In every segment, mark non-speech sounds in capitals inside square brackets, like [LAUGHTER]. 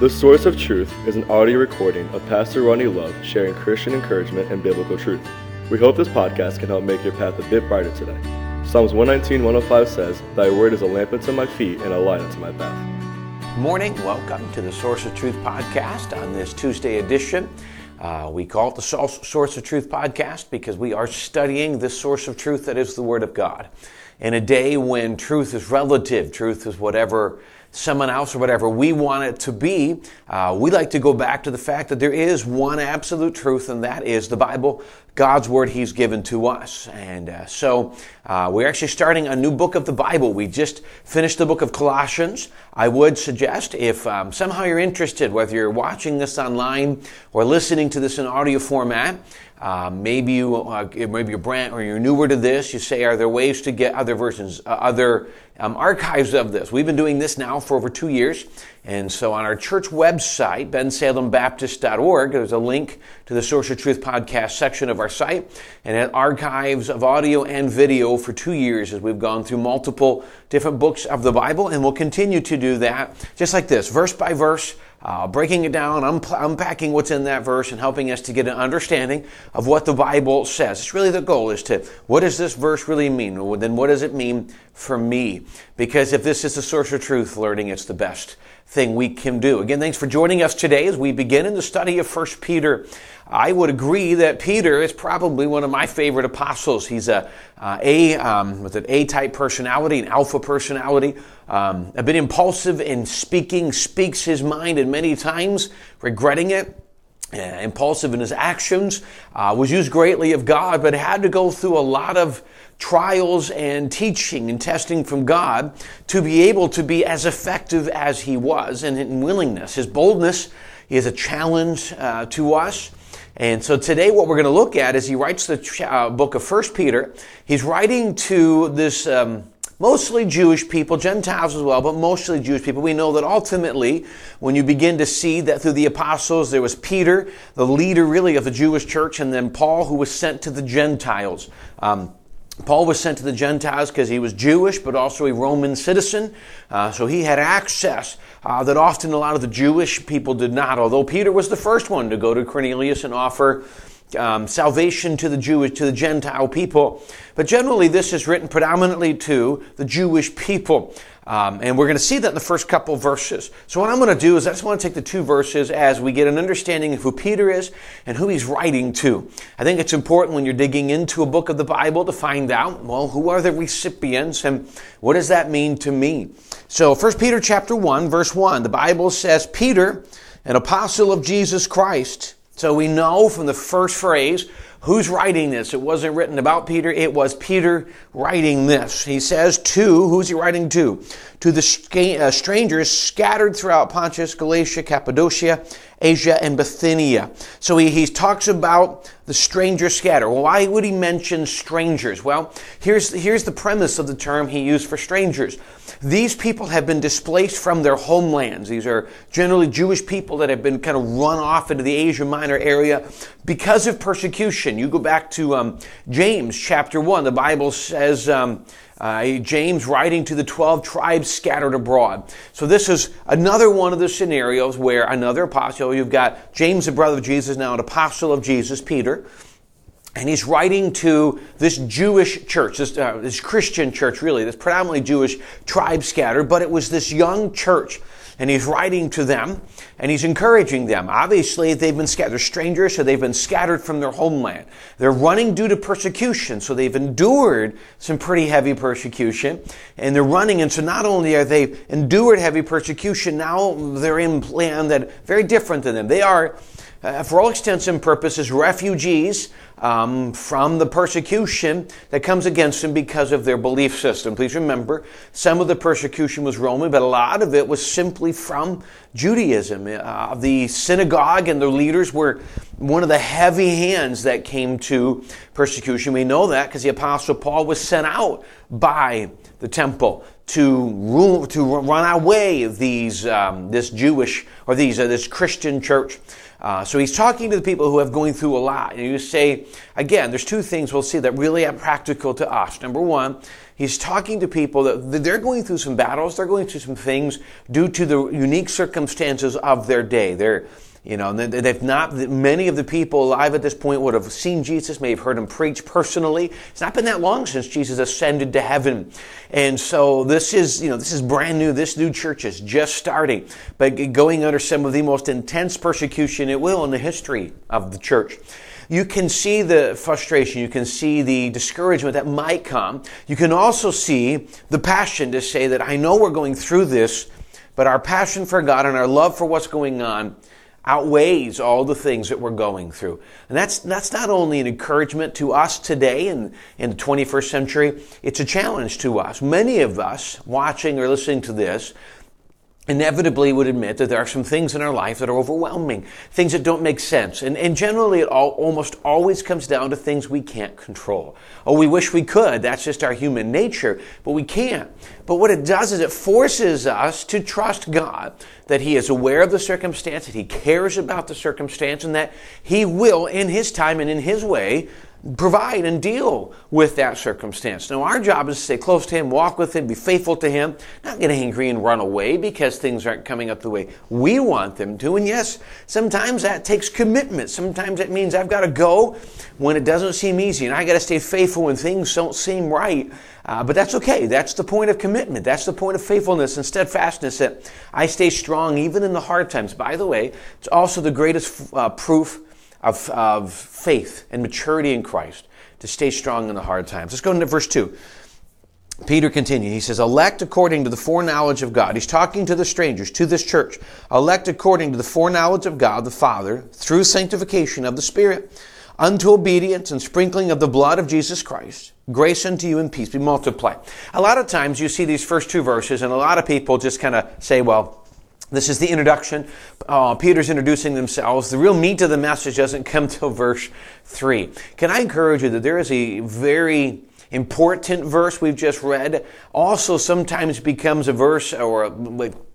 The Source of Truth is an audio recording of Pastor Ronnie Love sharing Christian encouragement and biblical truth. We hope this podcast can help make your path a bit brighter today. Psalms 119, 105 says, Thy word is a lamp unto my feet and a light unto my path. Morning, welcome to the Source of Truth podcast on this Tuesday edition. Uh, we call it the Source of Truth podcast because we are studying the source of truth that is the Word of God. In a day when truth is relative, truth is whatever someone else or whatever we want it to be, uh, we like to go back to the fact that there is one absolute truth, and that is the Bible, God's Word He's given to us. And uh, so uh, we're actually starting a new book of the Bible. We just finished the book of Colossians. I would suggest if um, somehow you're interested, whether you're watching this online or listening to this in audio format, uh, maybe you, uh, maybe you're brand or you're newer to this. You say, are there ways to get other versions, uh, other um, archives of this? We've been doing this now for over two years, and so on our church website, bensalembaptist.org, there's a link to the Source of Truth podcast section of our site, and it archives of audio and video for two years as we've gone through multiple different books of the Bible, and we'll continue to do that, just like this, verse by verse uh, breaking it down, unpacking what's in that verse, and helping us to get an understanding of what the Bible says. It's really the goal is to, what does this verse really mean? Well, then what does it mean for me? Because if this is the source of truth, learning it's the best thing we can do. Again, thanks for joining us today as we begin in the study of 1 Peter. I would agree that Peter is probably one of my favorite apostles. He's a uh, A um, with an A type personality, an alpha personality, um, a bit impulsive in speaking, speaks his mind, and many times regretting it. Uh, impulsive in his actions, uh, was used greatly of God, but had to go through a lot of trials and teaching and testing from God to be able to be as effective as he was and in willingness. His boldness is a challenge uh, to us. And so today what we're going to look at is he writes the uh, book of First Peter. He's writing to this um, mostly Jewish people, Gentiles as well, but mostly Jewish people. We know that ultimately, when you begin to see that through the apostles, there was Peter, the leader really of the Jewish church, and then Paul, who was sent to the Gentiles. Um, Paul was sent to the Gentiles because he was Jewish, but also a Roman citizen. Uh, so he had access uh, that often a lot of the Jewish people did not. Although Peter was the first one to go to Cornelius and offer um, salvation to the Jewish, to the Gentile people. But generally, this is written predominantly to the Jewish people. Um, and we're going to see that in the first couple verses. So, what I'm going to do is I just want to take the two verses as we get an understanding of who Peter is and who he's writing to. I think it's important when you're digging into a book of the Bible to find out, well, who are the recipients and what does that mean to me? So, 1 Peter chapter 1, verse 1, the Bible says, Peter, an apostle of Jesus Christ. So, we know from the first phrase, Who's writing this? It wasn't written about Peter, it was Peter writing this. He says to, who's he writing to? To the uh, strangers scattered throughout Pontus, Galatia, Cappadocia, Asia, and Bithynia. So he, he talks about the stranger scatter. Why would he mention strangers? Well, here's, here's the premise of the term he used for strangers. These people have been displaced from their homelands. These are generally Jewish people that have been kind of run off into the Asia Minor area because of persecution. You go back to um, James chapter 1. The Bible says, um, uh, James writing to the 12 tribes scattered abroad. So this is another one of the scenarios where another apostle, you've got James, the brother of Jesus, now an apostle of Jesus, Peter, and he's writing to this Jewish church, this, uh, this Christian church, really, this predominantly Jewish tribe scattered, but it was this young church. And he's writing to them and he's encouraging them. Obviously, they've been scattered. They're strangers, so they've been scattered from their homeland. They're running due to persecution, so they've endured some pretty heavy persecution. And they're running, and so not only are they endured heavy persecution, now they're in land that very different than them. They are, uh, for all extents and purposes, refugees um, from the persecution that comes against them because of their belief system. Please remember, some of the persecution was Roman, but a lot of it was simply from Judaism. Uh, the synagogue and the leaders were one of the heavy hands that came to persecution. We know that because the Apostle Paul was sent out by the temple to rule, to run away these um, this Jewish or these uh, this Christian church. Uh, so he's talking to the people who have going through a lot. And you say, again, there's two things we'll see that really are practical to us. Number one, He's talking to people that they're going through some battles, they're going through some things due to the unique circumstances of their day. They're you know, they've not, many of the people alive at this point would have seen Jesus, may have heard him preach personally. It's not been that long since Jesus ascended to heaven. And so this is, you know, this is brand new. This new church is just starting, but going under some of the most intense persecution it will in the history of the church you can see the frustration, you can see the discouragement that might come. You can also see the passion to say that I know we're going through this, but our passion for God and our love for what's going on outweighs all the things that we're going through. And that's, that's not only an encouragement to us today in, in the 21st century, it's a challenge to us. Many of us watching or listening to this inevitably would admit that there are some things in our life that are overwhelming, things that don't make sense. And, and generally, it all, almost always comes down to things we can't control. Oh, we wish we could. That's just our human nature, but we can't. But what it does is it forces us to trust God that He is aware of the circumstance, that He cares about the circumstance, and that He will, in His time and in His way, provide and deal with that circumstance. Now, our job is to stay close to Him, walk with Him, be faithful to Him, not get angry and run away because things aren't coming up the way we want them to. And yes, sometimes that takes commitment. Sometimes that means I've got to go when it doesn't seem easy, and I got to stay faithful when things don't seem right. Uh, but that's okay. That's the point of commitment. That's the point of faithfulness and steadfastness that I stay strong even in the hard times. By the way, it's also the greatest uh, proof of, of faith and maturity in Christ to stay strong in the hard times. Let's go into verse 2. Peter continues. He says, elect according to the foreknowledge of God. He's talking to the strangers, to this church. Elect according to the foreknowledge of God the Father, through sanctification of the Spirit, unto obedience and sprinkling of the blood of Jesus Christ. Grace unto you and peace be multiplied. A lot of times you see these first two verses, and a lot of people just kind of say, well, this is the introduction. Uh, Peter's introducing themselves. The real meat of the message doesn't come [LAUGHS] till verse 3. Can I encourage you that there is a very important verse we've just read also sometimes becomes a verse or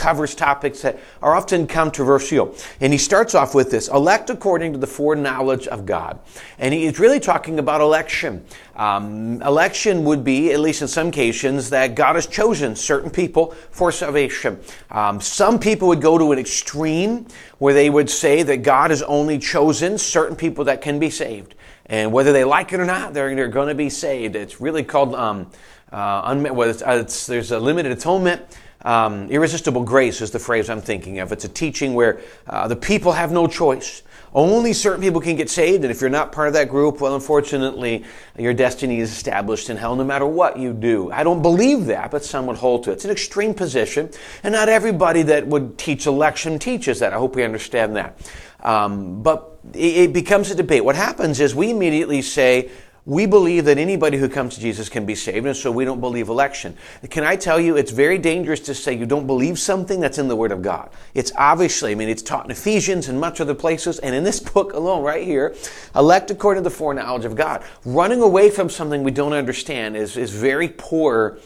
covers topics that are often controversial. And he starts off with this elect according to the foreknowledge of God. And he is really talking about election. Um, election would be, at least in some cases, that God has chosen certain people for salvation. Um, some people would go to an extreme where they would say that God has only chosen certain people that can be saved. And whether they like it or not, they're, they're going to be saved. It's really called, um, uh, unmet, well, it's, uh, it's, there's a limited atonement. Um, irresistible grace is the phrase I'm thinking of. It's a teaching where uh, the people have no choice. Only certain people can get saved, and if you're not part of that group, well, unfortunately, your destiny is established in hell no matter what you do. I don't believe that, but some would hold to it. It's an extreme position, and not everybody that would teach election teaches that. I hope we understand that. Um, but it, becomes a debate. What happens is we immediately say, we believe that anybody who comes to Jesus can be saved, and so we don't believe election. Can I tell you, it's very dangerous to say you don't believe something that's in the Word of God. It's obviously, I mean, it's taught in Ephesians and much other places, and in this [LAUGHS] book alone, right here, elect according to the foreknowledge of God. Running away from something we don't understand is, is very poor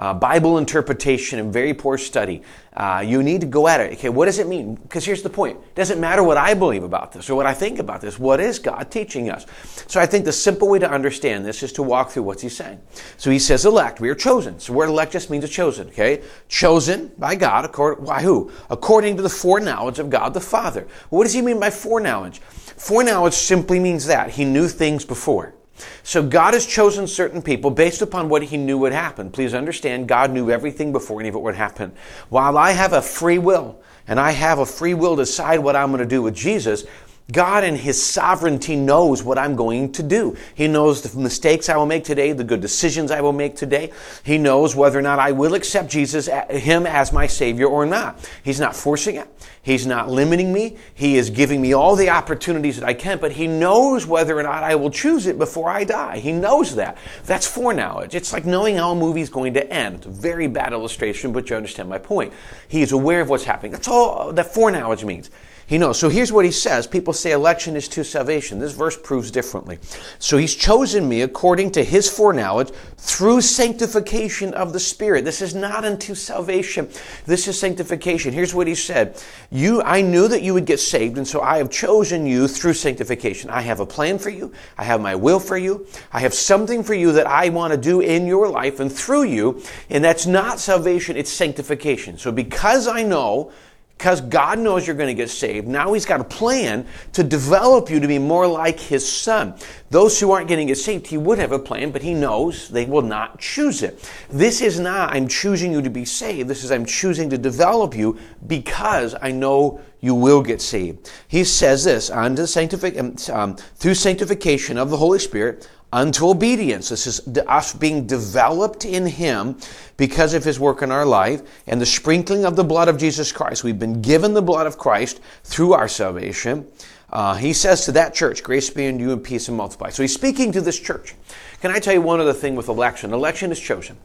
uh, Bible interpretation and very poor study. Uh, you need to go at it. Okay, what does it mean? Because here's the point. It doesn't matter what I believe about this or what I think about this. What is God teaching us? So I think the simple way to understand this is to walk through what's he saying. So he says elect. We are chosen. So word elect just means chosen. Okay, chosen by God. According, who? According to the foreknowledge of God the Father. What does he mean by foreknowledge? Foreknowledge simply means that he knew things before. So God has chosen certain people based upon what he knew would happen. Please understand, God knew everything before any of it would happen. While I have a free will, and I have a free will to decide what I'm going to do with Jesus, God in His sovereignty knows what I'm going to do. He knows the mistakes I will make today, the good decisions I will make today. He knows whether or not I will accept Jesus, Him as my Savior or not. He's not forcing it. He's not limiting me. He is giving me all the opportunities that I can, but He knows whether or not I will choose it before I die. He knows that. That's foreknowledge. It's like knowing how a movie is going to end. Very bad illustration, but you understand my point. He is aware of what's happening. That's all that foreknowledge means. He knows. So here's what he says. People say election is to salvation. This verse proves differently. So he's chosen me according to his foreknowledge through sanctification of the Spirit. This is not unto salvation. This is sanctification. Here's what he said. You, I knew that you would get saved, and so I have chosen you through sanctification. I have a plan for you. I have my will for you. I have something for you that I want to do in your life and through you. And that's not salvation, it's sanctification. So because I know because God knows you're going to get saved. Now He's got a plan to develop you to be more like His Son. Those who aren't getting get saved, He would have a plan, but He knows they will not choose it. This is not, I'm choosing you to be saved. This is, I'm choosing to develop you because I know you will get saved. He says this, unto sanctific- um, through sanctification of the Holy Spirit, unto obedience. This is us being developed in Him because of His work in our life and the sprinkling of the blood of Jesus Christ. We've been given the blood of Christ through our salvation. Uh, he says to that church, Grace be unto you and peace and multiply. So he's speaking to this church. Can I tell you one other thing with election? Election is chosen.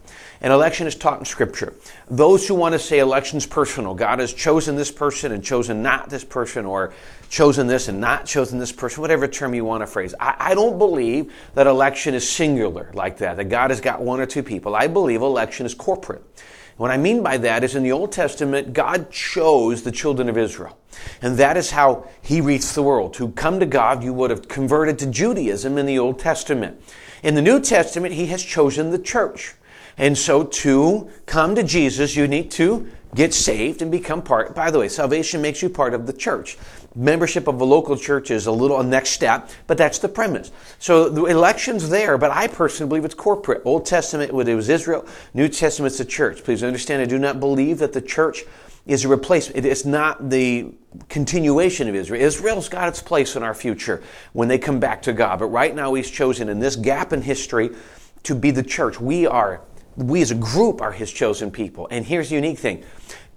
And election is taught in Scripture. Those who want to say election's personal, God has chosen this person and chosen not this person, or chosen this and not chosen this person, whatever term you want to phrase. I, I don't believe that election is singular like that, that God has got one or two people. I believe election is corporate. What I mean by that is in the Old Testament, God chose the children of Israel. And that is how He reached the world. To come to God, you would have converted to Judaism in the Old Testament. In the New Testament, He has chosen the church. And so to come to Jesus, you need to get saved and become part. By the way, salvation makes you part of the church. Membership of a local church is a little a next step, but that's the premise. So the election's there, but I personally believe it's corporate. Old Testament, it was Israel. New Testament, it's the church. Please understand, I do not believe that the church is a replacement. It's not the continuation of Israel. Israel's got its place in our future when they come back to God. But right now, He's chosen in this gap in history to be the church. We are we as a group are his chosen people. And here's the unique thing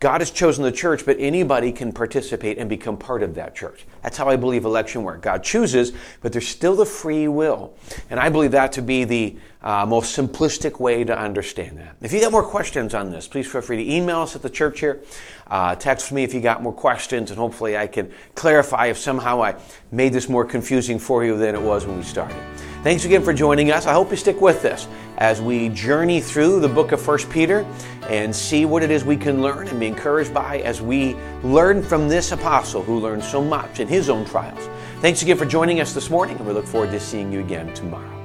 God has chosen the church, but anybody can participate and become part of that church. That's how I believe election works. God chooses, but there's still the free will. And I believe that to be the uh, most simplistic way to understand that. If you got more questions on this, please feel free to email us at the church here. Uh, text me if you got more questions, and hopefully I can clarify if somehow I made this more confusing for you than it was when we started. Thanks again for joining us. I hope you stick with us as we journey through the book of 1 Peter and see what it is we can learn and be encouraged by as we learn from this apostle who learned so much in his own trials. Thanks again for joining us this morning, and we look forward to seeing you again tomorrow.